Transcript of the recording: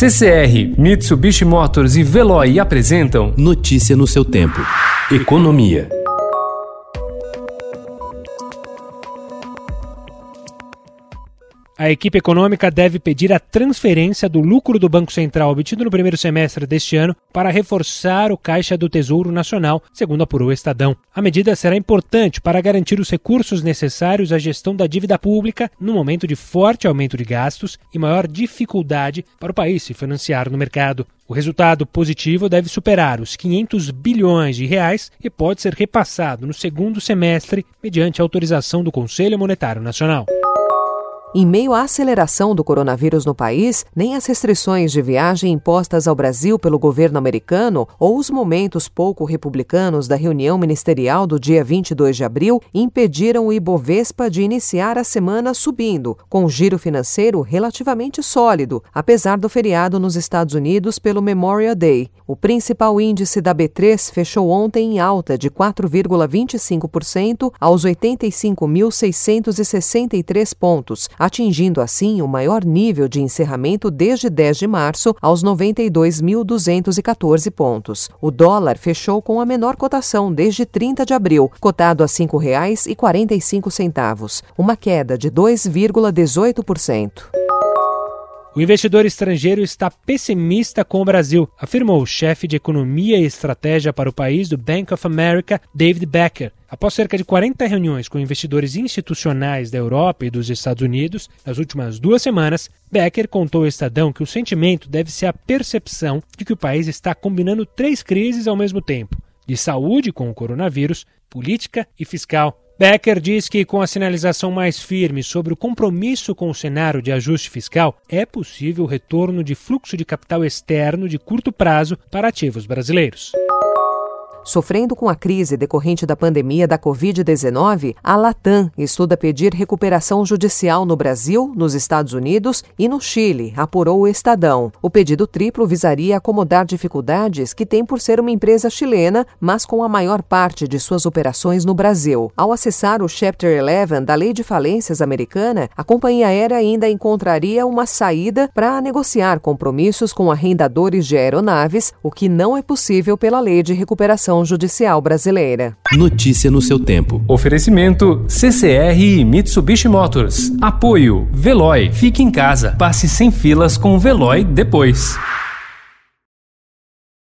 CCR, Mitsubishi Motors e Veloy apresentam Notícia no seu tempo. Economia. A equipe econômica deve pedir a transferência do lucro do Banco Central obtido no primeiro semestre deste ano para reforçar o caixa do Tesouro Nacional, segundo apurou o Estadão. A medida será importante para garantir os recursos necessários à gestão da dívida pública no momento de forte aumento de gastos e maior dificuldade para o país se financiar no mercado. O resultado positivo deve superar os 500 bilhões de reais e pode ser repassado no segundo semestre mediante autorização do Conselho Monetário Nacional. Em meio à aceleração do coronavírus no país, nem as restrições de viagem impostas ao Brasil pelo governo americano ou os momentos pouco republicanos da reunião ministerial do dia 22 de abril impediram o Ibovespa de iniciar a semana subindo, com giro financeiro relativamente sólido, apesar do feriado nos Estados Unidos pelo Memorial Day. O principal índice da B3 fechou ontem em alta de 4,25% aos 85.663 pontos atingindo assim o maior nível de encerramento desde 10 de março, aos 92.214 pontos. O dólar fechou com a menor cotação desde 30 de abril, cotado a R$ 5,45, uma queda de 2,18%. O investidor estrangeiro está pessimista com o Brasil, afirmou o chefe de economia e estratégia para o país do Bank of America, David Becker. Após cerca de 40 reuniões com investidores institucionais da Europa e dos Estados Unidos nas últimas duas semanas, Becker contou ao Estadão que o sentimento deve ser a percepção de que o país está combinando três crises ao mesmo tempo: de saúde com o coronavírus, política e fiscal. Becker diz que, com a sinalização mais firme sobre o compromisso com o cenário de ajuste fiscal, é possível o retorno de fluxo de capital externo de curto prazo para ativos brasileiros. Sofrendo com a crise decorrente da pandemia da Covid-19, a Latam estuda pedir recuperação judicial no Brasil, nos Estados Unidos e no Chile, apurou o Estadão. O pedido triplo visaria acomodar dificuldades que tem por ser uma empresa chilena, mas com a maior parte de suas operações no Brasil. Ao acessar o Chapter 11 da Lei de Falências americana, a companhia aérea ainda encontraria uma saída para negociar compromissos com arrendadores de aeronaves, o que não é possível pela Lei de Recuperação Judicial Brasileira. Notícia no seu tempo. Oferecimento CCR e Mitsubishi Motors. Apoio Veloy. Fique em casa. Passe sem filas com o Veloy depois.